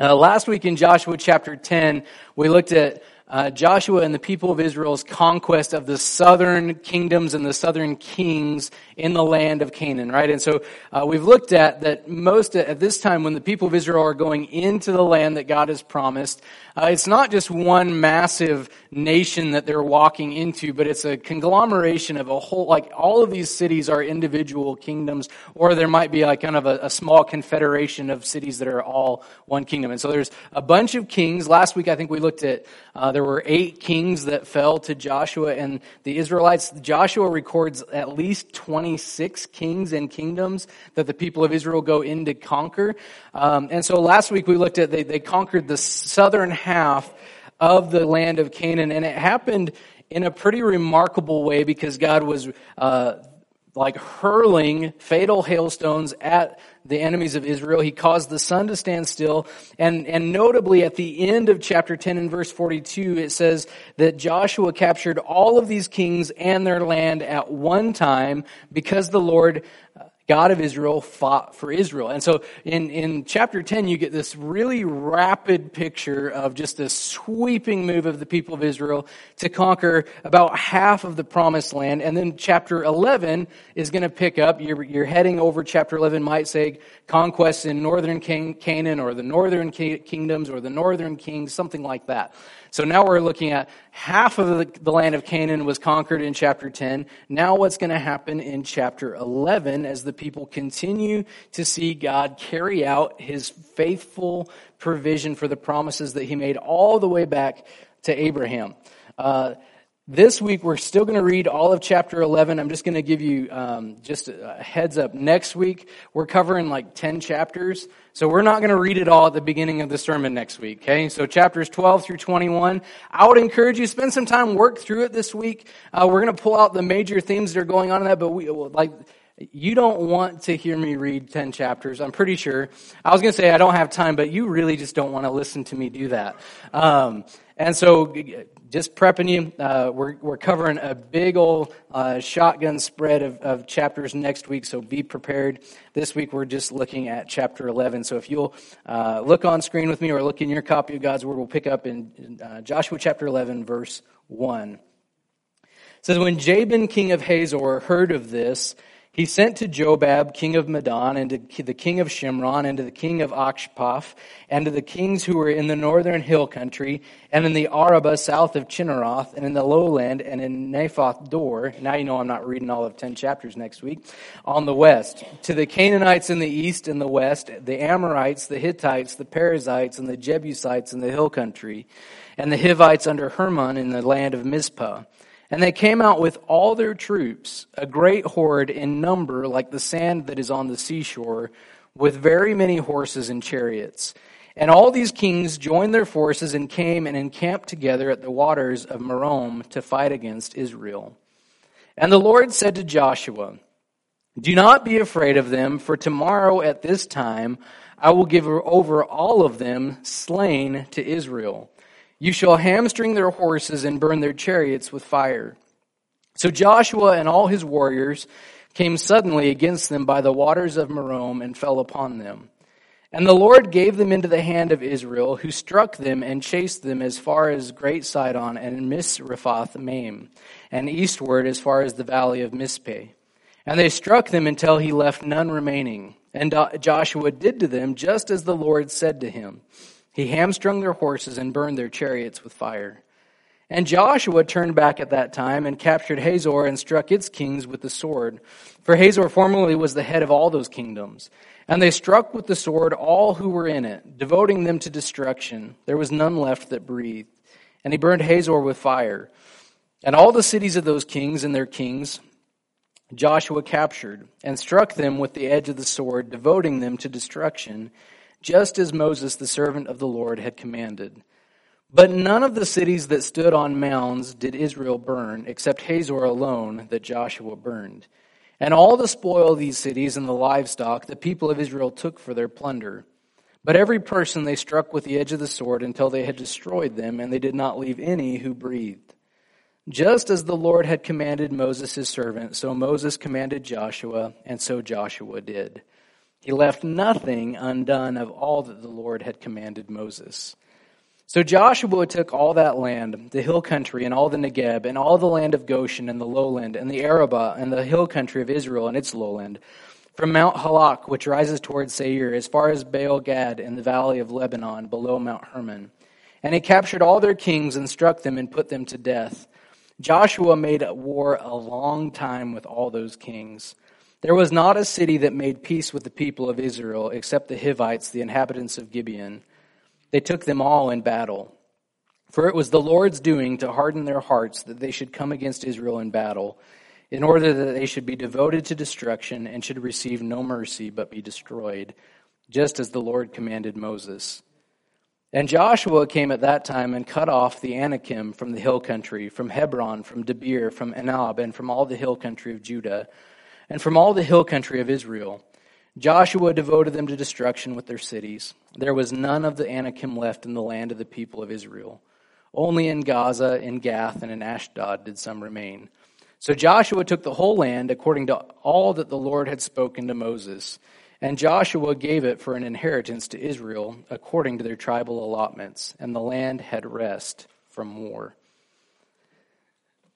Uh, last week in Joshua chapter 10, we looked at uh, Joshua and the people of Israel's conquest of the southern kingdoms and the southern kings in the land of Canaan, right? And so uh, we've looked at that most at this time when the people of Israel are going into the land that God has promised, uh, it's not just one massive nation that they're walking into, but it's a conglomeration of a whole, like all of these cities are individual kingdoms, or there might be like kind of a, a small confederation of cities that are all one kingdom. And so there's a bunch of kings. Last week I think we looked at, uh, there were eight kings that fell to Joshua and the Israelites. Joshua records at least 26 kings and kingdoms that the people of Israel go in to conquer. Um, and so last week we looked at, they, they conquered the southern half of the land of Canaan, and it happened in a pretty remarkable way because God was uh, like hurling fatal hailstones at the enemies of Israel. He caused the sun to stand still. And, and notably at the end of chapter 10 and verse 42, it says that Joshua captured all of these kings and their land at one time because the Lord God of Israel fought for Israel. And so in, in chapter 10, you get this really rapid picture of just a sweeping move of the people of Israel to conquer about half of the promised land. And then chapter 11 is going to pick up. You're, you're heading over chapter 11, might say conquests in northern Canaan or the northern kingdoms or the northern kings, something like that. So now we're looking at half of the, the land of Canaan was conquered in chapter 10. Now what's going to happen in chapter 11 as the people continue to see God carry out his faithful provision for the promises that he made all the way back to Abraham. Uh, this week, we're still going to read all of chapter 11. I'm just going to give you um, just a heads up. Next week, we're covering like 10 chapters. So we're not going to read it all at the beginning of the sermon next week, okay? So chapters 12 through 21. I would encourage you, spend some time, work through it this week. Uh, we're going to pull out the major themes that are going on in that, but we, like, you don't want to hear me read 10 chapters, I'm pretty sure. I was going to say I don't have time, but you really just don't want to listen to me do that. Um, and so, just prepping you, uh, we're, we're covering a big old uh, shotgun spread of, of chapters next week, so be prepared. This week, we're just looking at chapter 11. So, if you'll uh, look on screen with me or look in your copy of God's Word, we'll pick up in, in uh, Joshua chapter 11, verse 1. It says, When Jabin, king of Hazor, heard of this, he sent to Jobab, king of Madon, and to the king of Shimron, and to the king of Achshaph, and to the kings who were in the northern hill country, and in the Arabah south of Chinneroth, and in the lowland, and in Naphoth Dor. Now you know I'm not reading all of 10 chapters next week. On the west. To the Canaanites in the east and the west, the Amorites, the Hittites, the Perizzites, and the Jebusites in the hill country, and the Hivites under Hermon in the land of Mizpah and they came out with all their troops, a great horde in number like the sand that is on the seashore, with very many horses and chariots. And all these kings joined their forces and came and encamped together at the waters of Merom to fight against Israel. And the Lord said to Joshua, Do not be afraid of them, for tomorrow at this time I will give over all of them slain to Israel. You shall hamstring their horses and burn their chariots with fire. So Joshua and all his warriors came suddenly against them by the waters of Merom and fell upon them. And the Lord gave them into the hand of Israel, who struck them and chased them as far as Great Sidon and Misrephoth Maim, and eastward as far as the valley of Mizpeh. And they struck them until he left none remaining. And Joshua did to them just as the Lord said to him. He hamstrung their horses and burned their chariots with fire. And Joshua turned back at that time and captured Hazor and struck its kings with the sword. For Hazor formerly was the head of all those kingdoms. And they struck with the sword all who were in it, devoting them to destruction. There was none left that breathed. And he burned Hazor with fire. And all the cities of those kings and their kings Joshua captured, and struck them with the edge of the sword, devoting them to destruction just as Moses, the servant of the Lord, had commanded. But none of the cities that stood on mounds did Israel burn, except Hazor alone that Joshua burned. And all the spoil of these cities and the livestock the people of Israel took for their plunder. But every person they struck with the edge of the sword until they had destroyed them, and they did not leave any who breathed. Just as the Lord had commanded Moses his servant, so Moses commanded Joshua, and so Joshua did. He left nothing undone of all that the Lord had commanded Moses. So Joshua took all that land, the hill country and all the Negeb, and all the land of Goshen and the lowland, and the Arabah and the hill country of Israel and its lowland, from Mount Halak, which rises toward Seir, as far as Baal Gad in the valley of Lebanon, below Mount Hermon. And he captured all their kings and struck them and put them to death. Joshua made war a long time with all those kings. There was not a city that made peace with the people of Israel except the Hivites, the inhabitants of Gibeon. They took them all in battle. For it was the Lord's doing to harden their hearts that they should come against Israel in battle, in order that they should be devoted to destruction and should receive no mercy but be destroyed, just as the Lord commanded Moses. And Joshua came at that time and cut off the Anakim from the hill country, from Hebron, from Debir, from Anab, and from all the hill country of Judah and from all the hill country of Israel. Joshua devoted them to destruction with their cities. There was none of the Anakim left in the land of the people of Israel. Only in Gaza, in Gath, and in Ashdod did some remain. So Joshua took the whole land according to all that the Lord had spoken to Moses. And Joshua gave it for an inheritance to Israel according to their tribal allotments. And the land had rest from war.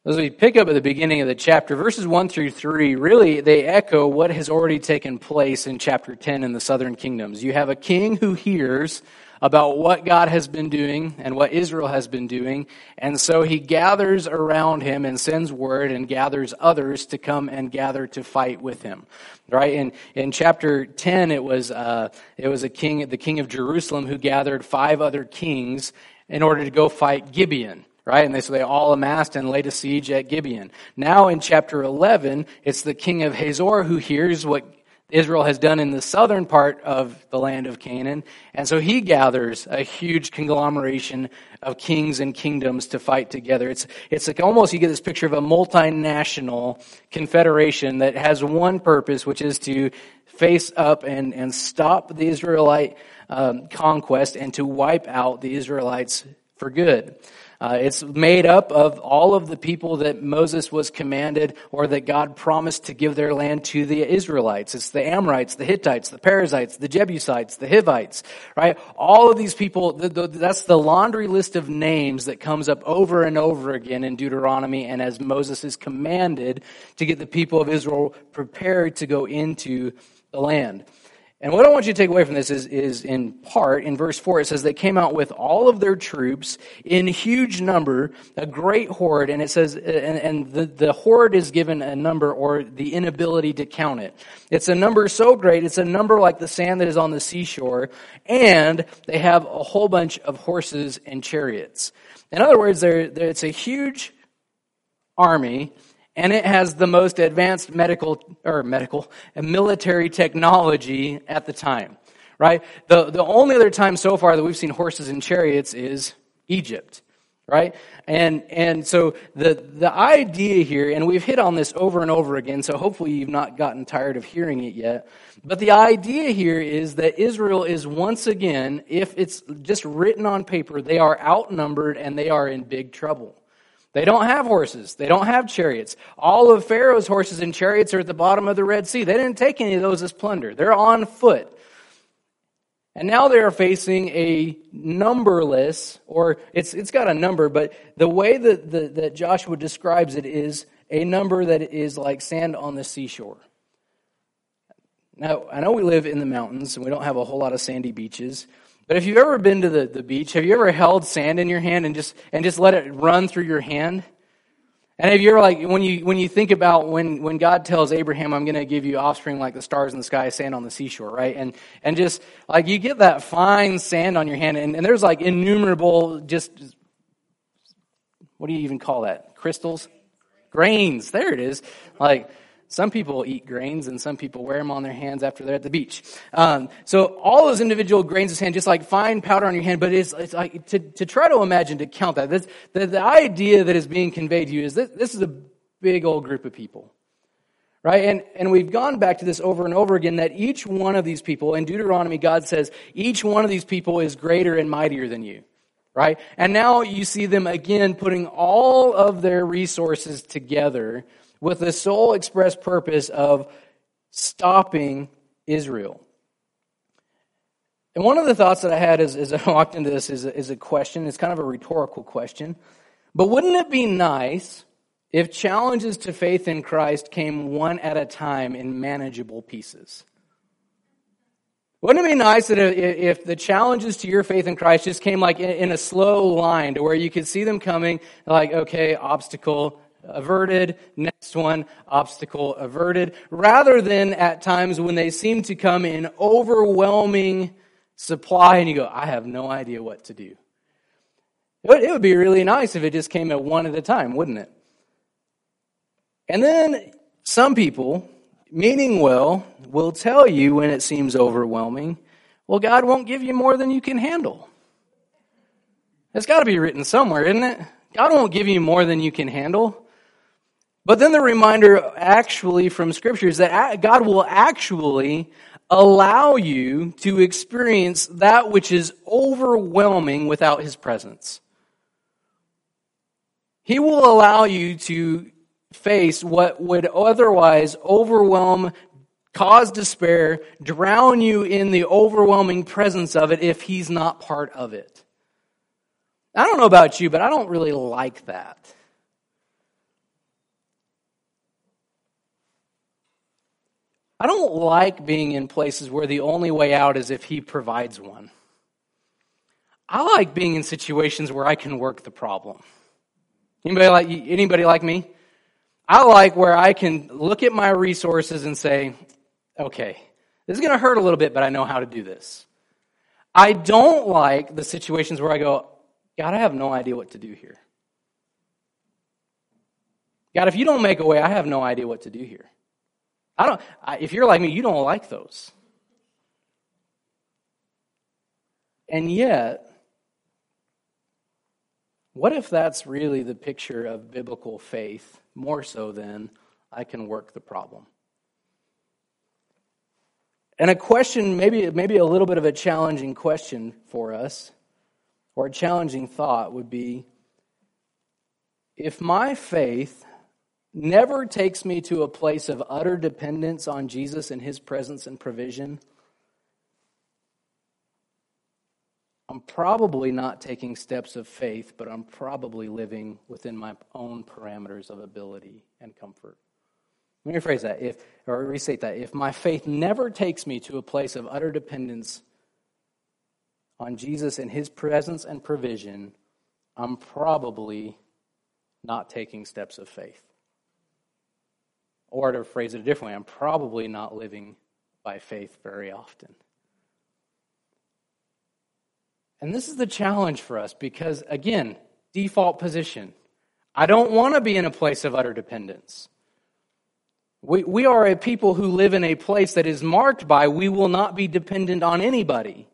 As we pick up at the beginning of the chapter, verses 1 through 3, really they echo what has already taken place in chapter 10 in the southern kingdoms. You have a king who hears about what God has been doing and what Israel has been doing, and so he gathers around him and sends word and gathers others to come and gather to fight with him. Right in in chapter 10, it was uh, it was a king, the king of Jerusalem, who gathered five other kings in order to go fight Gibeon right? And they, so they all amassed and laid a siege at Gibeon. Now in chapter 11, it's the king of Hazor who hears what Israel has done in the southern part of the land of Canaan. And so he gathers a huge conglomeration of kings and kingdoms to fight together. It's, it's like almost you get this picture of a multinational confederation that has one purpose, which is to face up and, and stop the Israelite um, conquest and to wipe out the Israelites for good. Uh, it's made up of all of the people that Moses was commanded or that God promised to give their land to the Israelites. It's the Amorites, the Hittites, the Perizzites, the Jebusites, the Hivites, right? All of these people, the, the, that's the laundry list of names that comes up over and over again in Deuteronomy and as Moses is commanded to get the people of Israel prepared to go into the land. And what I want you to take away from this is, is in part, in verse 4, it says they came out with all of their troops in huge number, a great horde, and it says, and, and the, the horde is given a number or the inability to count it. It's a number so great, it's a number like the sand that is on the seashore, and they have a whole bunch of horses and chariots. In other words, they're, it's a huge army and it has the most advanced medical or medical and military technology at the time right? The, the only other time so far that we've seen horses and chariots is egypt right? And and so the the idea here and we've hit on this over and over again so hopefully you've not gotten tired of hearing it yet but the idea here is that israel is once again if it's just written on paper they are outnumbered and they are in big trouble they don't have horses. They don't have chariots. All of Pharaoh's horses and chariots are at the bottom of the Red Sea. They didn't take any of those as plunder. They're on foot. And now they are facing a numberless, or it's, it's got a number, but the way that, the, that Joshua describes it is a number that is like sand on the seashore. Now, I know we live in the mountains and we don't have a whole lot of sandy beaches, but if you've ever been to the, the beach, have you ever held sand in your hand and just and just let it run through your hand? And have you ever like when you when you think about when when God tells Abraham, I'm gonna give you offspring like the stars in the sky, sand on the seashore, right? And and just like you get that fine sand on your hand, and, and there's like innumerable just what do you even call that? Crystals? Grains. There it is. Like some people eat grains and some people wear them on their hands after they're at the beach. Um, so all those individual grains of sand, just like fine powder on your hand, but it's, it's like to, to try to imagine, to count that. This, the, the idea that is being conveyed to you is this, this is a big old group of people. Right? And, and we've gone back to this over and over again that each one of these people, in Deuteronomy, God says, each one of these people is greater and mightier than you. Right? And now you see them again putting all of their resources together with the sole express purpose of stopping Israel. And one of the thoughts that I had as, as I walked into this is a, is a question. It's kind of a rhetorical question. But wouldn't it be nice if challenges to faith in Christ came one at a time in manageable pieces? Wouldn't it be nice that if the challenges to your faith in Christ just came like in a slow line to where you could see them coming, like, okay, obstacle averted, next one, obstacle averted, rather than at times when they seem to come in overwhelming supply and you go, I have no idea what to do. It would be really nice if it just came at one at a time, wouldn't it? And then some people, meaning well, will tell you when it seems overwhelming, well, God won't give you more than you can handle. It's got to be written somewhere, isn't it? God won't give you more than you can handle. But then the reminder actually from Scripture is that God will actually allow you to experience that which is overwhelming without His presence. He will allow you to face what would otherwise overwhelm, cause despair, drown you in the overwhelming presence of it if he's not part of it. I don't know about you, but I don't really like that. I don't like being in places where the only way out is if he provides one. I like being in situations where I can work the problem. Anybody like anybody like me? I like where I can look at my resources and say, okay, this is going to hurt a little bit, but I know how to do this. I don't like the situations where I go, God, I have no idea what to do here. God, if you don't make a way, I have no idea what to do here. I don't, if you're like me, you don't like those. And yet, what if that's really the picture of biblical faith, more so than I can work the problem? And a question, maybe, maybe a little bit of a challenging question for us, or a challenging thought would be if my faith never takes me to a place of utter dependence on Jesus and his presence and provision, I'm probably not taking steps of faith, but I'm probably living within my own parameters of ability and comfort. Let me rephrase that, if, or restate that. If my faith never takes me to a place of utter dependence on Jesus and his presence and provision, I'm probably not taking steps of faith. Or to phrase it a different way, I'm probably not living by faith very often. And this is the challenge for us because, again, default position. I don't want to be in a place of utter dependence. We, we are a people who live in a place that is marked by we will not be dependent on anybody.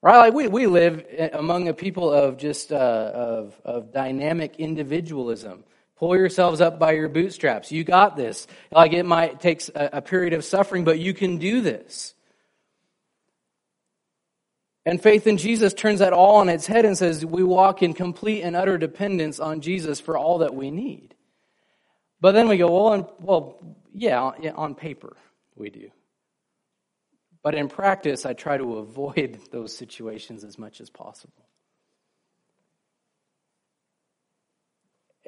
Right? Like we, we live among a people of just uh, of, of dynamic individualism. Pull yourselves up by your bootstraps. You got this. Like it might take a, a period of suffering, but you can do this. And faith in Jesus turns that all on its head and says we walk in complete and utter dependence on Jesus for all that we need. But then we go, well, on, well, yeah, on paper we do. But in practice, I try to avoid those situations as much as possible.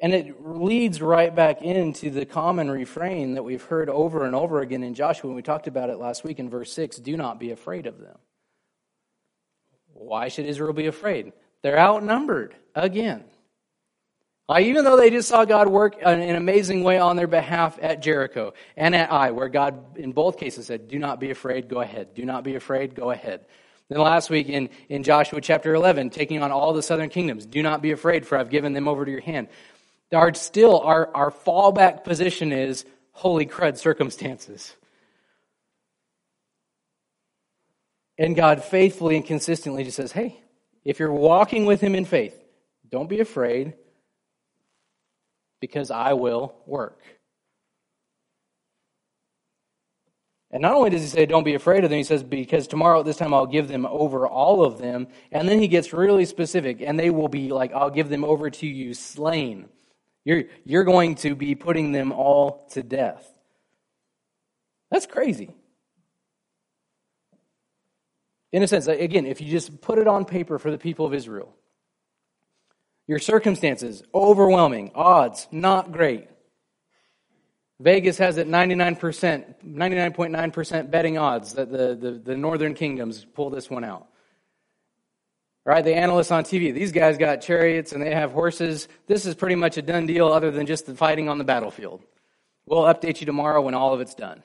And it leads right back into the common refrain that we've heard over and over again in Joshua when we talked about it last week in verse 6 do not be afraid of them. Why should Israel be afraid? They're outnumbered again. Like, even though they just saw God work in an amazing way on their behalf at Jericho and at Ai, where God in both cases said, Do not be afraid, go ahead. Do not be afraid, go ahead. Then last week in, in Joshua chapter 11, taking on all the southern kingdoms, do not be afraid, for I've given them over to your hand. Our, still, our, our fallback position is holy crud circumstances. And God faithfully and consistently just says, hey, if you're walking with Him in faith, don't be afraid because I will work. And not only does he say, don't be afraid of them, he says, because tomorrow at this time I'll give them over all of them. And then he gets really specific, and they will be like, I'll give them over to you slain. You're, you're going to be putting them all to death. That's crazy. In a sense, again, if you just put it on paper for the people of Israel, your circumstances, overwhelming, odds, not great. Vegas has it 99%, 99.9% betting odds that the, the, the northern kingdoms pull this one out. Right? The analysts on TV, these guys got chariots and they have horses. This is pretty much a done deal other than just the fighting on the battlefield. We'll update you tomorrow when all of it's done.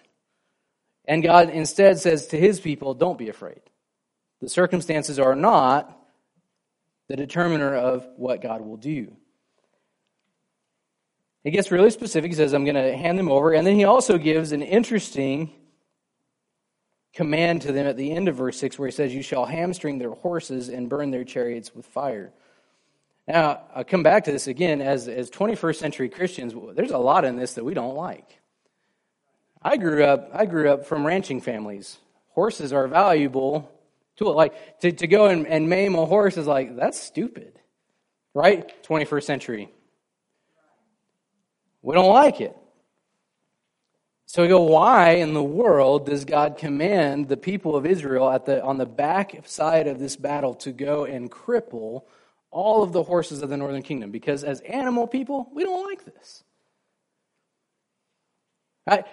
And God instead says to his people, don't be afraid. The circumstances are not the determiner of what God will do. He gets really specific. He says, I'm going to hand them over. And then he also gives an interesting command to them at the end of verse 6 where he says, You shall hamstring their horses and burn their chariots with fire. Now, I'll come back to this again. As, as 21st century Christians, there's a lot in this that we don't like. I grew up, I grew up from ranching families. Horses are valuable to. Like, to, to go and, and maim a horse is like, that's stupid. Right? 21st century. We don't like it. So we go, why in the world does God command the people of Israel at the, on the back side of this battle to go and cripple all of the horses of the northern kingdom? Because as animal people, we don't like this. Right?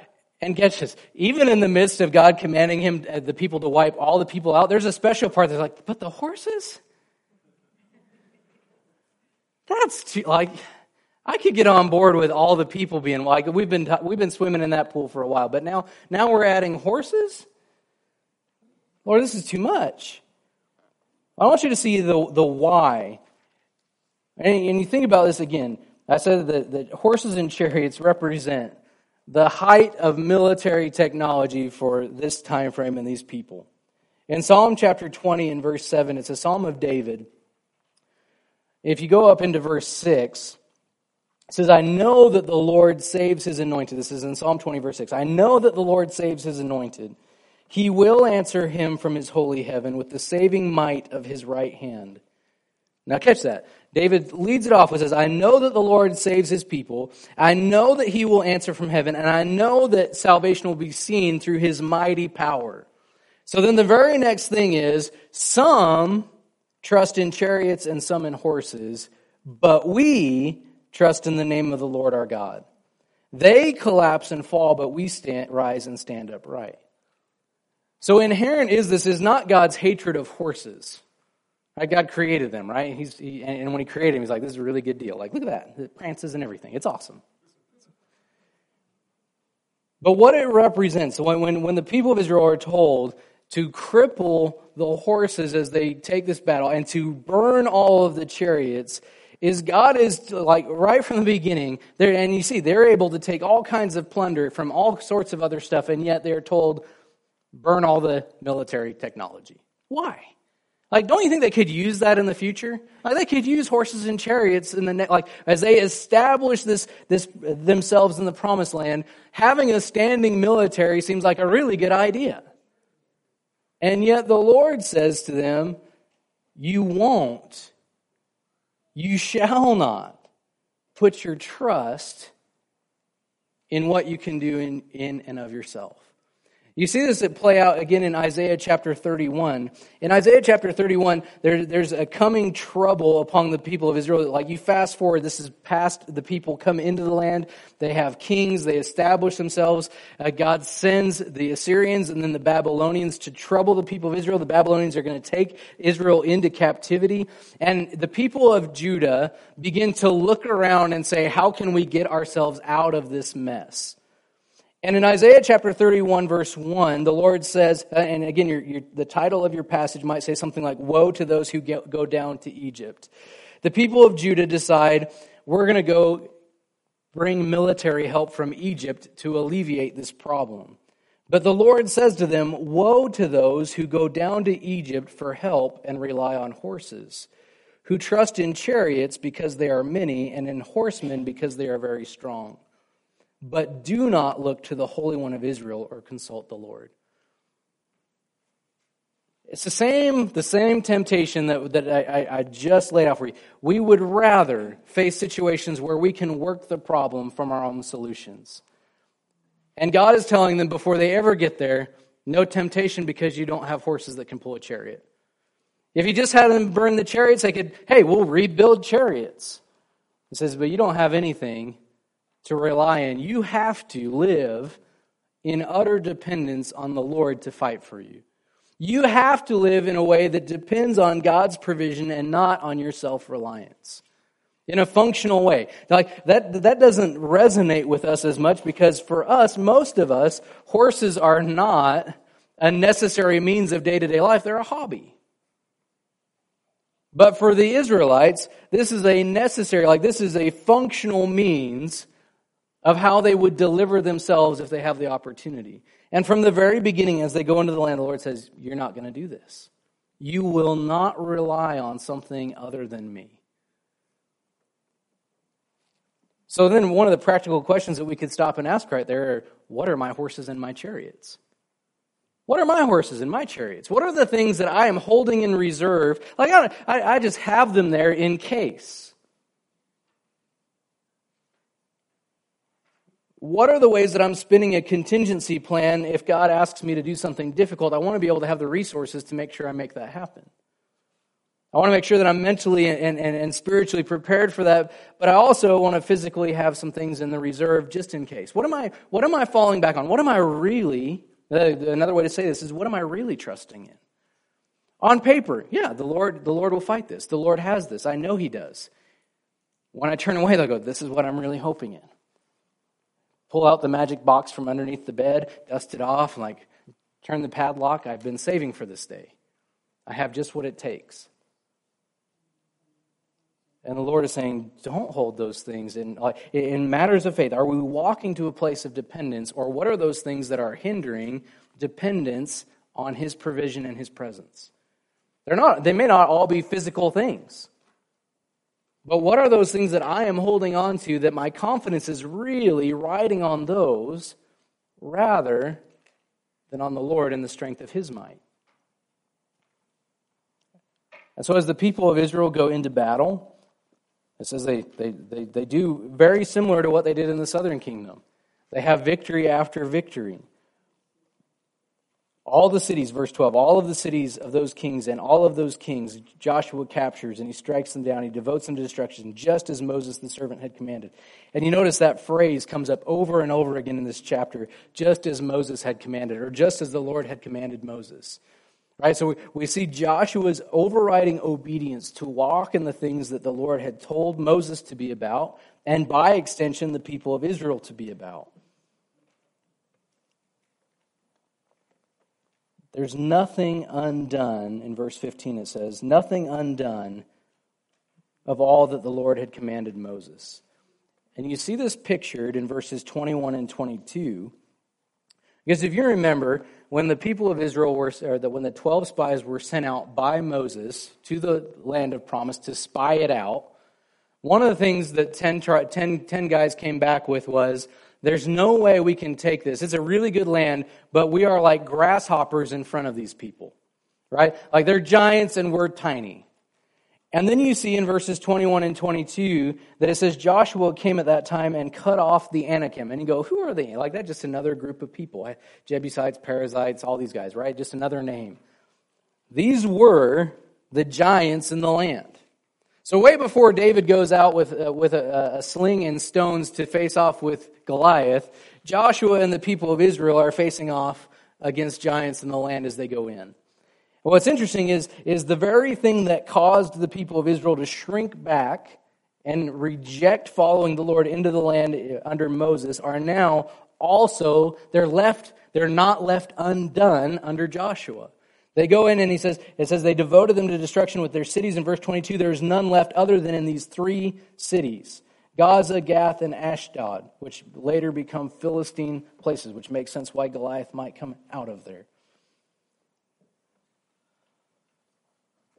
And get this, even in the midst of God commanding him, uh, the people to wipe all the people out, there's a special part that's like, but the horses? That's too, like, I could get on board with all the people being like, we've been, we've been swimming in that pool for a while, but now, now we're adding horses? Lord, this is too much. I want you to see the, the why. And, and you think about this again. I said that, that horses and chariots represent the height of military technology for this time frame and these people. In Psalm chapter 20 and verse 7, it's a psalm of David. If you go up into verse 6, says, I know that the Lord saves his anointed. This is in Psalm 20, verse 6. I know that the Lord saves his anointed. He will answer him from his holy heaven with the saving might of his right hand. Now, catch that. David leads it off with says, I know that the Lord saves his people. I know that he will answer from heaven, and I know that salvation will be seen through his mighty power. So then the very next thing is some trust in chariots and some in horses, but we trust in the name of the Lord our God. They collapse and fall, but we stand, rise and stand upright. So inherent is this is not God's hatred of horses. Right? God created them, right? He's, he, and when he created them, he's like, this is a really good deal. Like, look at that. It prances and everything. It's awesome. But what it represents, when, when, when the people of Israel are told to cripple the horses as they take this battle and to burn all of the chariots, is God is like right from the beginning there, and you see they're able to take all kinds of plunder from all sorts of other stuff, and yet they're told burn all the military technology. Why? Like, don't you think they could use that in the future? Like, they could use horses and chariots in the ne- like as they establish this this themselves in the promised land. Having a standing military seems like a really good idea, and yet the Lord says to them, "You won't." You shall not put your trust in what you can do in, in and of yourself. You see this play out again in Isaiah chapter 31. In Isaiah chapter 31, there, there's a coming trouble upon the people of Israel. Like you fast forward, this is past the people come into the land. They have kings. They establish themselves. Uh, God sends the Assyrians and then the Babylonians to trouble the people of Israel. The Babylonians are going to take Israel into captivity. And the people of Judah begin to look around and say, how can we get ourselves out of this mess? And in Isaiah chapter 31, verse 1, the Lord says, uh, and again, your, your, the title of your passage might say something like, Woe to those who get, go down to Egypt. The people of Judah decide, We're going to go bring military help from Egypt to alleviate this problem. But the Lord says to them, Woe to those who go down to Egypt for help and rely on horses, who trust in chariots because they are many, and in horsemen because they are very strong but do not look to the Holy One of Israel or consult the Lord. It's the same, the same temptation that, that I, I just laid out for you. We would rather face situations where we can work the problem from our own solutions. And God is telling them before they ever get there, No temptation because you don't have horses that can pull a chariot. If you just had them burn the chariots, they could, hey, we'll rebuild chariots. He says, but you don't have anything to rely on. You have to live in utter dependence on the Lord to fight for you. You have to live in a way that depends on God's provision and not on your self reliance. In a functional way. Like that, that doesn't resonate with us as much because for us, most of us, horses are not a necessary means of day to day life, they're a hobby. But for the Israelites, this is a necessary, like this is a functional means of how they would deliver themselves if they have the opportunity. And from the very beginning, as they go into the land, the Lord says, You're not going to do this. You will not rely on something other than me. So then, one of the practical questions that we could stop and ask right there are what are my horses and my chariots? What are my horses and my chariots? What are the things that I am holding in reserve? Like, I, I, I just have them there in case. What are the ways that I'm spinning a contingency plan if God asks me to do something difficult? I want to be able to have the resources to make sure I make that happen. I want to make sure that I'm mentally and, and, and spiritually prepared for that, but I also want to physically have some things in the reserve just in case. What am I, what am I falling back on? What am I really uh, Another way to say this is what am I really trusting in? On paper, yeah, the Lord, the Lord will fight this. The Lord has this. I know He does. When I turn away, they'll go, This is what I'm really hoping in. Pull out the magic box from underneath the bed, dust it off, and like turn the padlock. I've been saving for this day. I have just what it takes. And the Lord is saying, don't hold those things in, in matters of faith. Are we walking to a place of dependence, or what are those things that are hindering dependence on His provision and His presence? They're not, they may not all be physical things. But what are those things that I am holding on to that my confidence is really riding on those rather than on the Lord and the strength of His might? And so, as the people of Israel go into battle, it says they, they, they, they do very similar to what they did in the southern kingdom. They have victory after victory. All the cities, verse 12, all of the cities of those kings and all of those kings Joshua captures and he strikes them down. He devotes them to destruction, just as Moses the servant had commanded. And you notice that phrase comes up over and over again in this chapter, just as Moses had commanded, or just as the Lord had commanded Moses. Right? So we, we see Joshua's overriding obedience to walk in the things that the Lord had told Moses to be about, and by extension, the people of Israel to be about. There's nothing undone, in verse 15 it says, nothing undone of all that the Lord had commanded Moses. And you see this pictured in verses 21 and 22. Because if you remember, when the people of Israel were, or the, when the 12 spies were sent out by Moses to the land of promise to spy it out, one of the things that 10, 10, 10 guys came back with was there's no way we can take this. It's a really good land, but we are like grasshoppers in front of these people, right? Like they're giants and we're tiny. And then you see in verses 21 and 22 that it says Joshua came at that time and cut off the Anakim. And you go, who are they? Like that, just another group of people. Jebusites, Perizzites, all these guys, right? Just another name. These were the giants in the land. So way before David goes out with, uh, with a, a sling and stones to face off with Goliath, Joshua and the people of Israel are facing off against giants in the land as they go in. What's interesting is, is the very thing that caused the people of Israel to shrink back and reject following the Lord into the land under Moses are now also, they're left, they're not left undone under Joshua. They go in and he says, it says they devoted them to destruction with their cities. In verse 22, there's none left other than in these three cities Gaza, Gath, and Ashdod, which later become Philistine places, which makes sense why Goliath might come out of there.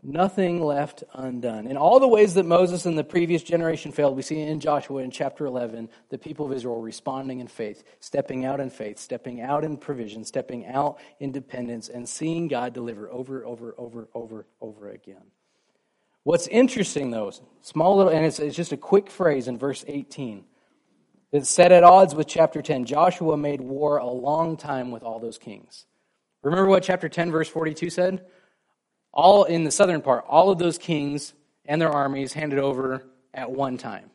Nothing left undone. In all the ways that Moses and the previous generation failed, we see in Joshua in chapter 11 the people of Israel responding in faith, stepping out in faith, stepping out in provision, stepping out in dependence, and seeing God deliver over, over, over, over, over again. What's interesting, though, small little, and it's, it's just a quick phrase in verse 18. It's set at odds with chapter 10. Joshua made war a long time with all those kings. Remember what chapter 10, verse 42 said? All in the southern part, all of those kings and their armies handed over at one time.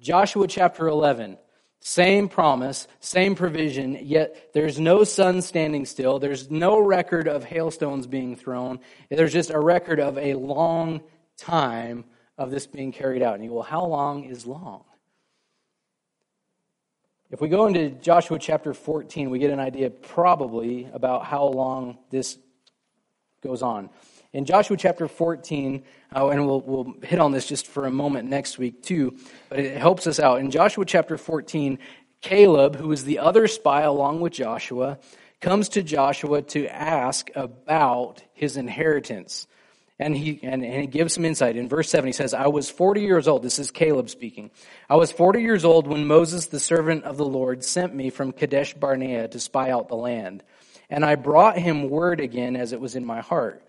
Joshua chapter 11, same promise, same provision, yet there's no sun standing still. There's no record of hailstones being thrown. There's just a record of a long time of this being carried out. And you go, well, how long is long? If we go into Joshua chapter 14, we get an idea probably about how long this goes on. In Joshua chapter 14, uh, and we'll, we'll hit on this just for a moment next week too, but it helps us out. In Joshua chapter 14, Caleb, who is the other spy along with Joshua, comes to Joshua to ask about his inheritance. And he, and, and he gives some insight. In verse 7, he says, I was 40 years old. This is Caleb speaking. I was 40 years old when Moses, the servant of the Lord, sent me from Kadesh Barnea to spy out the land. And I brought him word again as it was in my heart.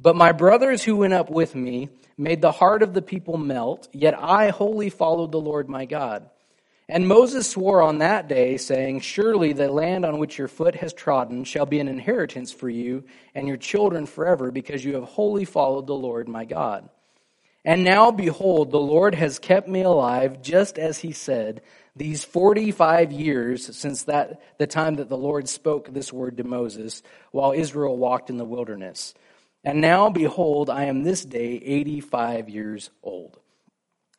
But my brothers who went up with me made the heart of the people melt, yet I wholly followed the Lord my God. And Moses swore on that day, saying, Surely the land on which your foot has trodden shall be an inheritance for you and your children forever, because you have wholly followed the Lord my God. And now, behold, the Lord has kept me alive, just as he said, these 45 years since that, the time that the Lord spoke this word to Moses, while Israel walked in the wilderness. And now, behold, I am this day 85 years old.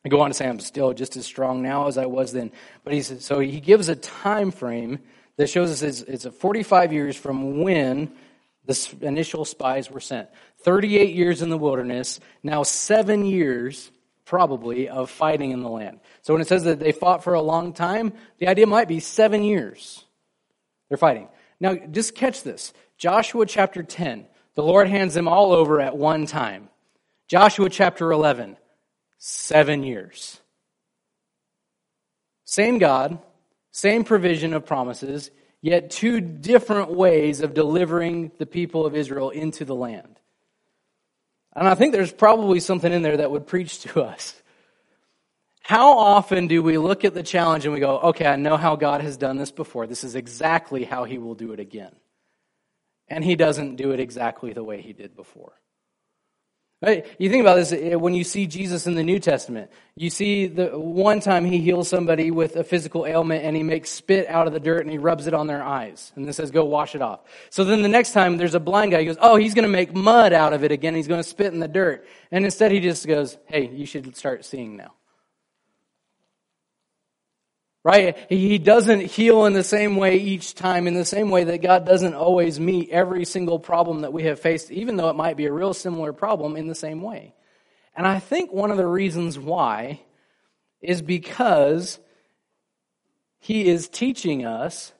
I go on to say I'm still just as strong now as I was then. But he says, so he gives a time frame that shows us it's, it's a 45 years from when the initial spies were sent. 38 years in the wilderness, now seven years probably of fighting in the land. So when it says that they fought for a long time, the idea might be seven years they're fighting. Now, just catch this Joshua chapter 10. The Lord hands them all over at one time. Joshua chapter 11, seven years. Same God, same provision of promises, yet two different ways of delivering the people of Israel into the land. And I think there's probably something in there that would preach to us. How often do we look at the challenge and we go, okay, I know how God has done this before. This is exactly how he will do it again and he doesn't do it exactly the way he did before. Right? You think about this eh, when you see Jesus in the New Testament. You see the one time he heals somebody with a physical ailment and he makes spit out of the dirt and he rubs it on their eyes. And then says, go wash it off. So then the next time there's a blind guy, he goes, oh, he's going to make mud out of it again. He's going to spit in the dirt. And instead he just goes, hey, you should start seeing now right? He doesn't heal in the same way each time, in the same way that God doesn't always meet every single problem that we have faced, even though it might be a real similar problem in the same way. And I think one of the reasons why is because he is teaching us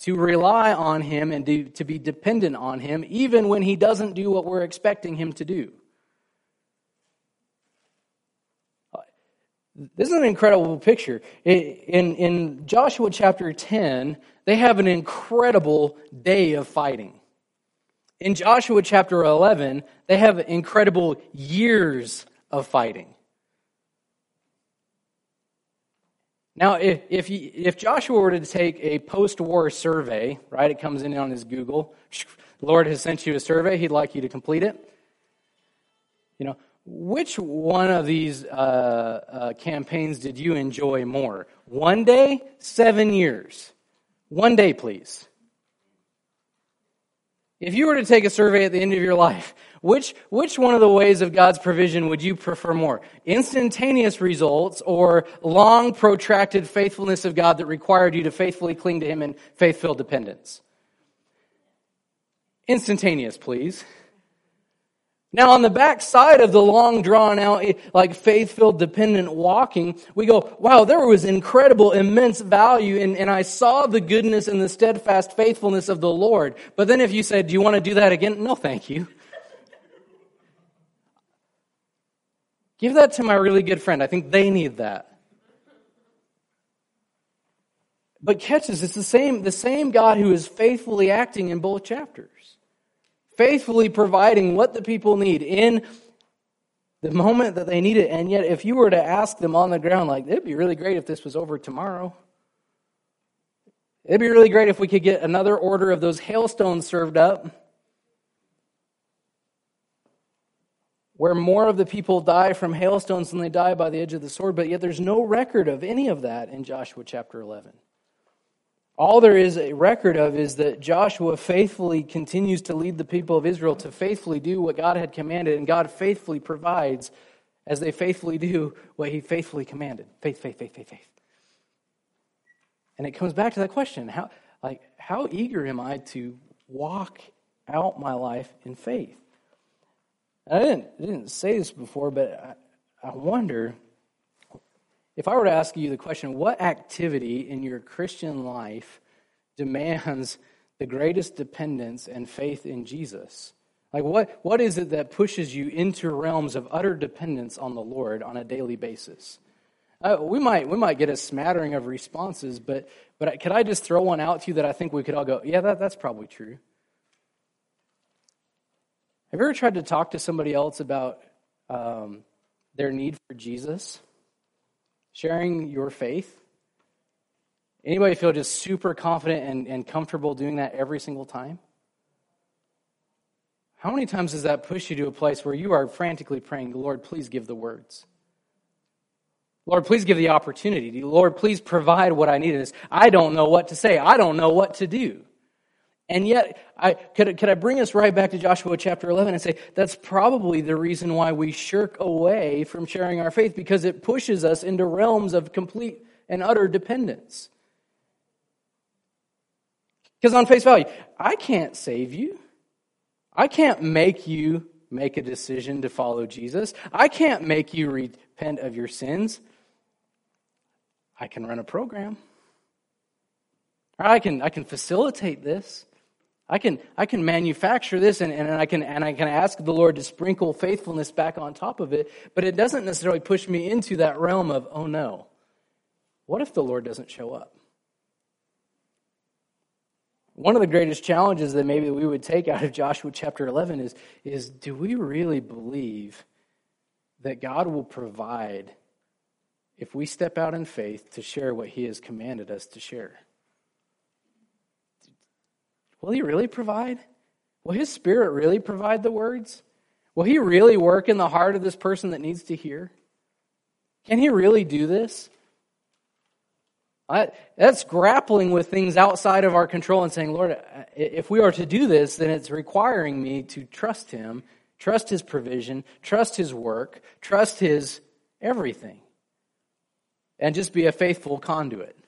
to rely on him and to, to be dependent on him, even when he doesn't do what we're expecting him to do. This is an incredible picture. In, in Joshua chapter 10, they have an incredible day of fighting. In Joshua chapter 11, they have incredible years of fighting. Now, if, if, if Joshua were to take a post war survey, right, it comes in on his Google, Lord has sent you a survey, he'd like you to complete it. You know, which one of these uh, uh, campaigns did you enjoy more? One day, seven years? One day, please. If you were to take a survey at the end of your life, which, which one of the ways of God's provision would you prefer more? Instantaneous results or long, protracted faithfulness of God that required you to faithfully cling to Him in faith filled dependence? Instantaneous, please. Now, on the back side of the long drawn out, like faith filled dependent walking, we go, wow, there was incredible, immense value, and, and I saw the goodness and the steadfast faithfulness of the Lord. But then if you said, do you want to do that again? No, thank you. Give that to my really good friend. I think they need that. But catch this, it's the same, the same God who is faithfully acting in both chapters faithfully providing what the people need in the moment that they need it. And yet, if you were to ask them on the ground, like, it'd be really great if this was over tomorrow, It'd be really great if we could get another order of those hailstones served up where more of the people die from hailstones than they die by the edge of the sword, but yet there's no record of any of that in Joshua chapter 11. All there is a record of is that Joshua faithfully continues to lead the people of Israel to faithfully do what God had commanded, and God faithfully provides as they faithfully do what he faithfully commanded. Faith, faith, faith, faith, faith. And it comes back to that question how, like, how eager am I to walk out my life in faith? I didn't, I didn't say this before, but I, I wonder if I were to ask you the question what activity in your Christian life demands the greatest dependence and faith in Jesus? Like, what, what is it that pushes you into realms of utter dependence on the Lord on a daily basis? Uh, we, might, we might get a smattering of responses, but, but could I just throw one out to you that I think we could all go, yeah, that, that's probably true? Have you ever tried to talk to somebody else about um, their need for Jesus? Sharing your faith? Anybody feel just super confident and, and comfortable doing that every single time? How many times does that push you to a place where you are frantically praying, Lord, please give the words? Lord, please give the opportunity. Lord, please provide what I need. I don't know what to say. I don't know what to do. And yet, I, could, could I bring us right back to Joshua chapter 11 and say that's probably the reason why we shirk away from sharing our faith because it pushes us into realms of complete and utter dependence. Because on face value, I can't save you. I can't make you make a decision to follow Jesus. I can't make you repent of your sins. I can run a program. I can, I can facilitate this. I can, I can manufacture this and, and, I can, and I can ask the Lord to sprinkle faithfulness back on top of it, but it doesn't necessarily push me into that realm of, oh no, what if the Lord doesn't show up? One of the greatest challenges that maybe we would take out of Joshua chapter 11 is, is do we really believe that God will provide if we step out in faith to share what He has commanded us to share? Will He really provide? Will His Spirit really provide the words? Will He really work in the heart of this person that needs to hear? Can He really do this? That's grappling with things outside of our control and saying, Lord, if we are to do this, then it's requiring me to trust Him, trust His provision, trust His work, trust His everything, and just be a faithful conduit.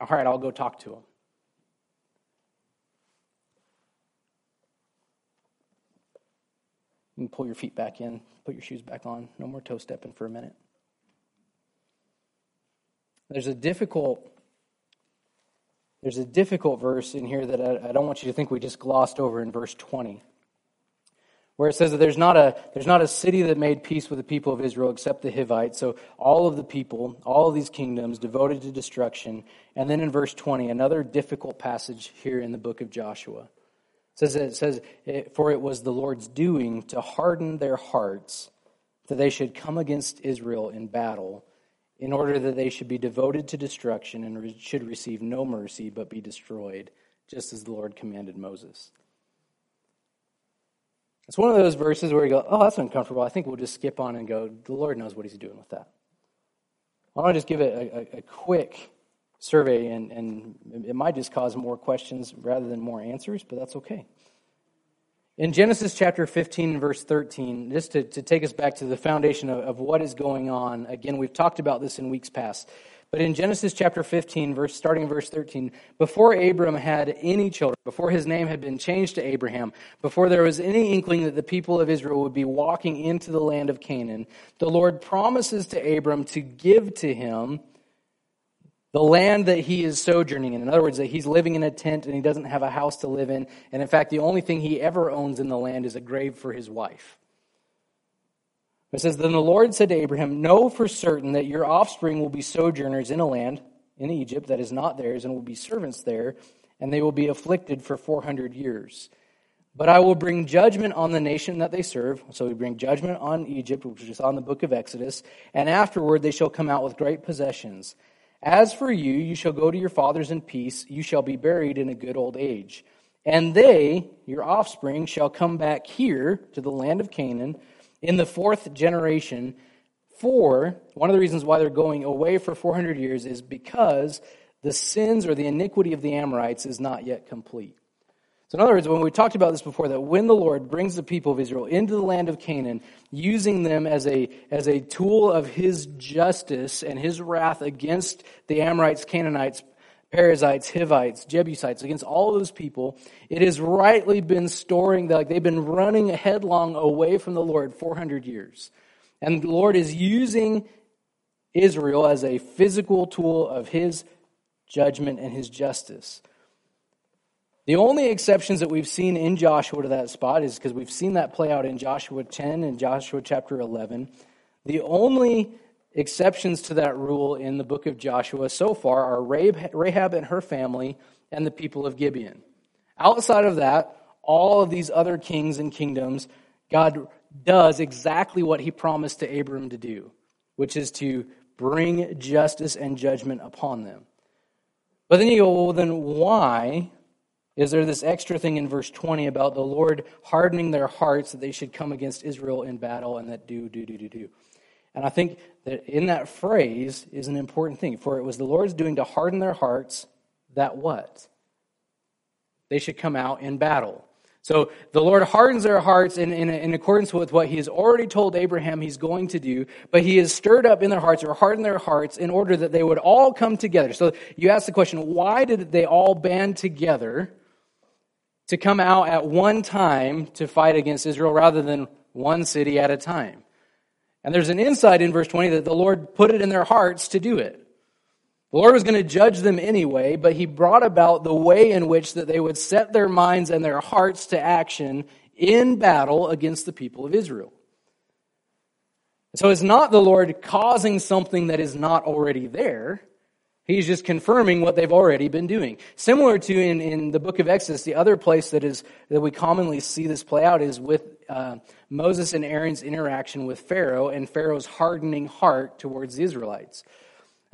All right, I'll go talk to Him. You can pull your feet back in, put your shoes back on. No more toe stepping for a minute. There's a difficult there's a difficult verse in here that I, I don't want you to think we just glossed over in verse 20 where it says that there's not a there's not a city that made peace with the people of Israel except the Hivites. So all of the people, all of these kingdoms devoted to destruction. And then in verse 20, another difficult passage here in the book of Joshua. It says, it says, eh, For it was the Lord's doing to harden their hearts that they should come against Israel in battle, in order that they should be devoted to destruction and should receive no mercy but be destroyed, just as the Lord commanded Moses. It's one of those verses where you go, Oh, that's uncomfortable. I think we'll just skip on and go, The Lord knows what He's doing with that. I want to just give it a, a, a quick survey, and, and it might just cause more questions rather than more answers, but that's okay. In Genesis chapter 15, verse 13, just to, to take us back to the foundation of, of what is going on, again, we've talked about this in weeks past. But in Genesis chapter 15, verse, starting verse 13, before Abram had any children, before his name had been changed to Abraham, before there was any inkling that the people of Israel would be walking into the land of Canaan, the Lord promises to Abram to give to him the land that he is sojourning in. In other words, that he's living in a tent and he doesn't have a house to live in. And in fact, the only thing he ever owns in the land is a grave for his wife. It says, Then the Lord said to Abraham, Know for certain that your offspring will be sojourners in a land, in Egypt, that is not theirs, and will be servants there, and they will be afflicted for 400 years. But I will bring judgment on the nation that they serve. So we bring judgment on Egypt, which is on the book of Exodus, and afterward they shall come out with great possessions. As for you, you shall go to your fathers in peace. You shall be buried in a good old age. And they, your offspring, shall come back here to the land of Canaan in the fourth generation. For one of the reasons why they're going away for 400 years is because the sins or the iniquity of the Amorites is not yet complete. So, in other words, when we talked about this before, that when the Lord brings the people of Israel into the land of Canaan, using them as a, as a tool of his justice and his wrath against the Amorites, Canaanites, Perizzites, Hivites, Jebusites, against all those people, it has rightly been storing, like they've been running headlong away from the Lord 400 years. And the Lord is using Israel as a physical tool of his judgment and his justice. The only exceptions that we've seen in Joshua to that spot is because we've seen that play out in Joshua 10 and Joshua chapter 11. The only exceptions to that rule in the book of Joshua so far are Rahab and her family and the people of Gibeon. Outside of that, all of these other kings and kingdoms, God does exactly what he promised to Abram to do, which is to bring justice and judgment upon them. But then you go, well, then why is there this extra thing in verse 20 about the Lord hardening their hearts that they should come against Israel in battle and that do, do, do, do, do? And I think that in that phrase is an important thing. For it was the Lord's doing to harden their hearts that what? They should come out in battle. So the Lord hardens their hearts in, in, in, accordance with what he has already told Abraham he's going to do, but he has stirred up in their hearts or hardened their hearts in order that they would all come together. So you ask the question, why did they all band together to come out at one time to fight against Israel rather than one city at a time? And there's an insight in verse 20 that the Lord put it in their hearts to do it. The Lord was going to judge them anyway, but he brought about the way in which that they would set their minds and their hearts to action in battle against the people of Israel. So it's not the Lord causing something that is not already there. He's just confirming what they've already been doing. Similar to in, in the book of Exodus, the other place that is that we commonly see this play out is with uh, Moses and Aaron's interaction with Pharaoh and Pharaoh's hardening heart towards the Israelites.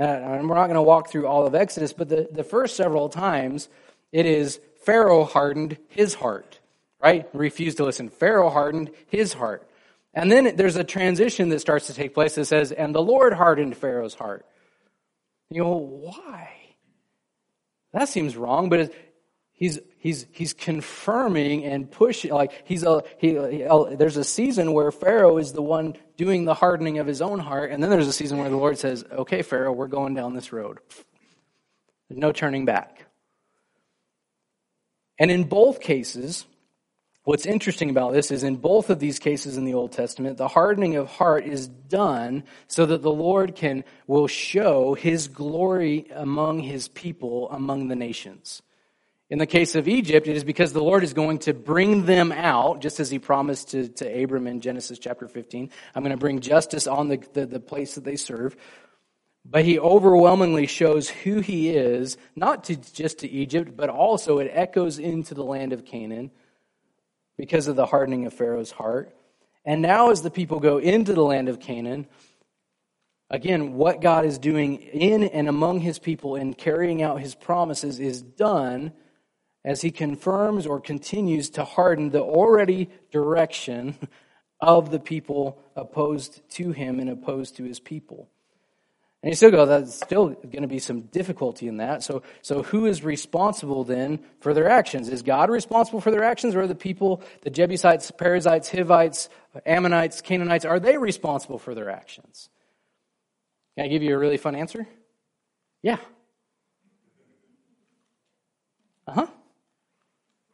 Uh, and we're not going to walk through all of Exodus, but the, the first several times it is Pharaoh hardened his heart, right? Refused to listen. Pharaoh hardened his heart. And then there's a transition that starts to take place that says, and the Lord hardened Pharaoh's heart. You know, why? That seems wrong, but he's he's he's confirming and pushing like he's a he, he uh, there's a season where pharaoh is the one doing the hardening of his own heart and then there's a season where the lord says okay pharaoh we're going down this road there's no turning back and in both cases what's interesting about this is in both of these cases in the old testament the hardening of heart is done so that the lord can will show his glory among his people among the nations in the case of Egypt, it is because the Lord is going to bring them out, just as he promised to, to Abram in Genesis chapter 15. I'm going to bring justice on the, the, the place that they serve. But he overwhelmingly shows who he is, not to, just to Egypt, but also it echoes into the land of Canaan because of the hardening of Pharaoh's heart. And now, as the people go into the land of Canaan, again, what God is doing in and among his people in carrying out his promises is done as he confirms or continues to harden the already direction of the people opposed to him and opposed to his people. And you still go, that's still going to be some difficulty in that. So, so who is responsible then for their actions? Is God responsible for their actions, or are the people, the Jebusites, Perizzites, Hivites, Ammonites, Canaanites, are they responsible for their actions? Can I give you a really fun answer? Yeah. Uh huh.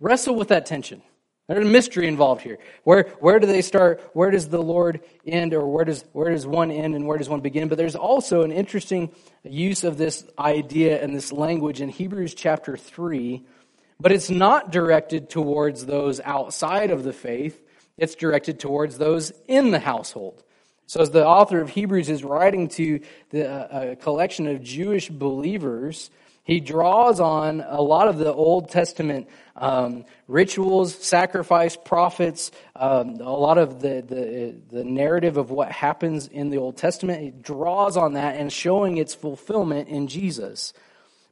Wrestle with that tension. There's a mystery involved here. Where, where do they start? Where does the Lord end, or where does, where does one end and where does one begin? But there's also an interesting use of this idea and this language in Hebrews chapter 3, but it's not directed towards those outside of the faith, it's directed towards those in the household. So, as the author of Hebrews is writing to the, uh, a collection of Jewish believers, He draws on a lot of the Old Testament um, rituals, sacrifice, prophets, um, a lot of the, the, the narrative of what happens in the Old Testament. He draws on that and showing its fulfillment in Jesus.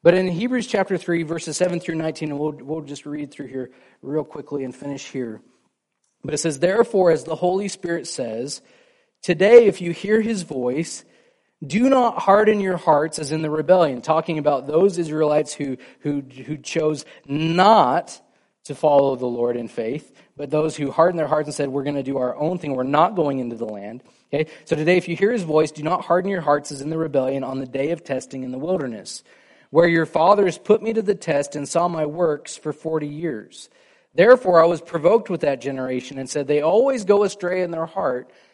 But in Hebrews chapter 3, verses 7 through 19, and we'll, we'll just read through here real quickly and finish here. But it says, Therefore, as the Holy Spirit says, Today, if you hear his voice, do not harden your hearts as in the rebellion, talking about those Israelites who, who, who chose not to follow the Lord in faith, but those who hardened their hearts and said, We're going to do our own thing, we're not going into the land. Okay? So today, if you hear his voice, do not harden your hearts as in the rebellion on the day of testing in the wilderness, where your fathers put me to the test and saw my works for 40 years. Therefore, I was provoked with that generation and said, They always go astray in their heart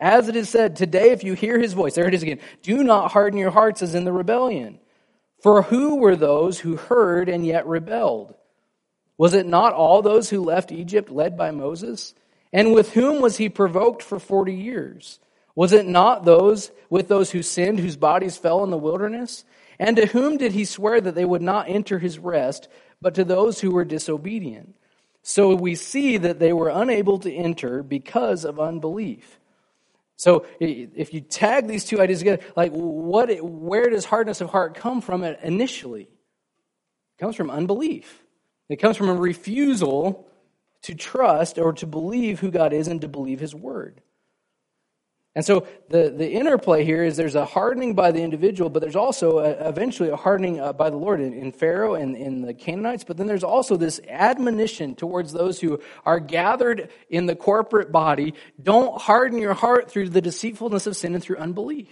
As it is said, today if you hear his voice, there it is again, do not harden your hearts as in the rebellion. For who were those who heard and yet rebelled? Was it not all those who left Egypt led by Moses? And with whom was he provoked for 40 years? Was it not those with those who sinned whose bodies fell in the wilderness? And to whom did he swear that they would not enter his rest, but to those who were disobedient? So we see that they were unable to enter because of unbelief. So if you tag these two ideas together, like what, where does hardness of heart come from initially? It comes from unbelief. It comes from a refusal to trust or to believe who God is and to believe His word. And so the, the interplay here is there's a hardening by the individual, but there's also a, eventually a hardening uh, by the Lord in, in Pharaoh and in the Canaanites. But then there's also this admonition towards those who are gathered in the corporate body don't harden your heart through the deceitfulness of sin and through unbelief.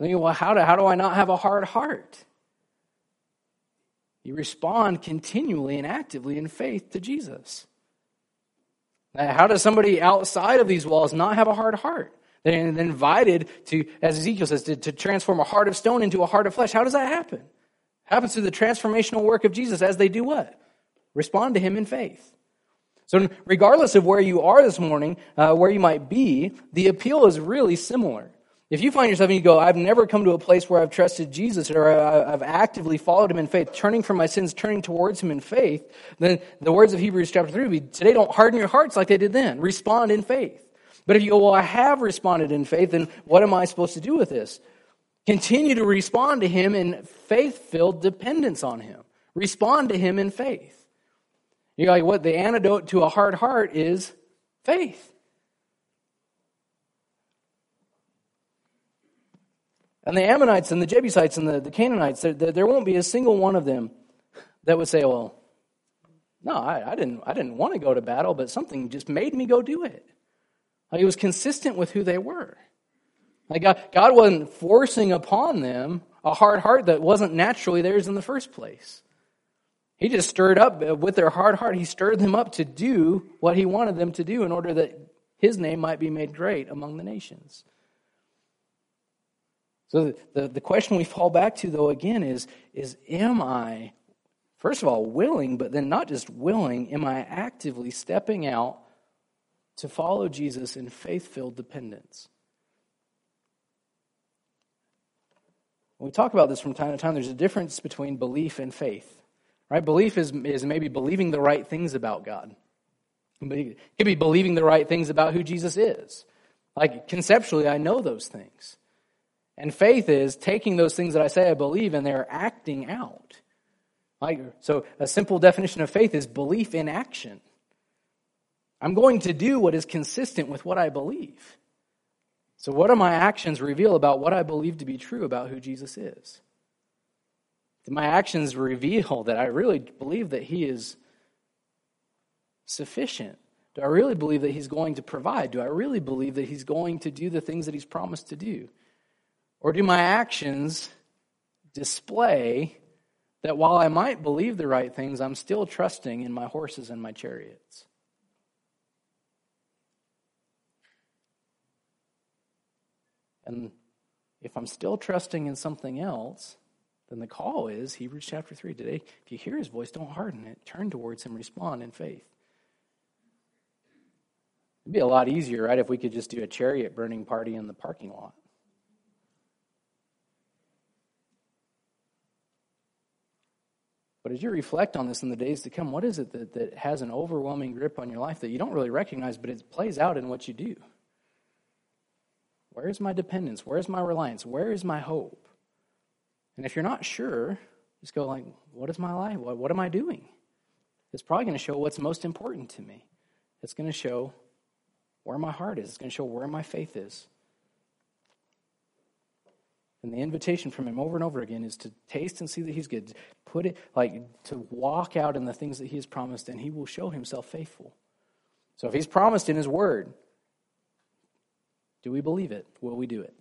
Thinking, well, how do, how do I not have a hard heart? You respond continually and actively in faith to Jesus. How does somebody outside of these walls not have a hard heart? They're invited to, as Ezekiel says, to, to transform a heart of stone into a heart of flesh. How does that happen? It happens through the transformational work of Jesus as they do what? Respond to him in faith. So, regardless of where you are this morning, uh, where you might be, the appeal is really similar. If you find yourself and you go, I've never come to a place where I've trusted Jesus or I've actively followed him in faith, turning from my sins, turning towards him in faith, then the words of Hebrews chapter 3 would be, today don't harden your hearts like they did then. Respond in faith. But if you go, well, I have responded in faith, then what am I supposed to do with this? Continue to respond to him in faith filled dependence on him. Respond to him in faith. You're like, what? The antidote to a hard heart is faith. And the Ammonites and the Jebusites and the, the Canaanites, there, there, won't be a single one of them that would say, well, no, I, I, didn't, I didn't want to go to battle, but something just made me go do it. Like it was consistent with who they were. Like God, God wasn't forcing upon them a hard heart that wasn't naturally theirs in the first place. He just stirred up uh, with their hard heart, he stirred them up to do what he wanted them to do in order that his name might be made great among the nations. So the, the question we fall back to, though, again, is, is am I, first of all, willing, but then not just willing, am I actively stepping out to follow Jesus in faith filled dependence? When we talk about this from time to time, there's a difference between belief and faith. Right? Belief is, is maybe believing the right things about God. It could be believing the right things about who Jesus is. Like conceptually, I know those things. And faith is taking those things that I say I believe and they're acting out. Like, so a simple definition of faith is belief in action. I'm going to do what is consistent with what I believe. So, what do my actions reveal about what I believe to be true about who Jesus is? Do my actions reveal that I really believe that He is sufficient? Do I really believe that He's going to provide? Do I really believe that He's going to do the things that He's promised to do? Or do my actions display that while I might believe the right things, I'm still trusting in my horses and my chariots. And if I'm still trusting in something else, then the call is Hebrews chapter 3 today. If you hear his voice, don't harden it. Turn towards him, respond in faith. It'd be a lot easier, right, if we could just do a chariot burning party in the parking lot. But as you reflect on this in the days to come, what is it that, that has an overwhelming grip on your life that you don't really recognize, but it plays out in what you do? Where is my dependence? Where is my reliance? Where is my hope? And if you're not sure, just go like, what is my life? What, what am I doing? It's probably going to show what's most important to me. It's going to show where my heart is. It's going to show where my faith is. And the invitation from him over and over again is to taste and see that he's good. Put it like to walk out in the things that he has promised, and he will show himself faithful. So if he's promised in his word, do we believe it? Will we do it?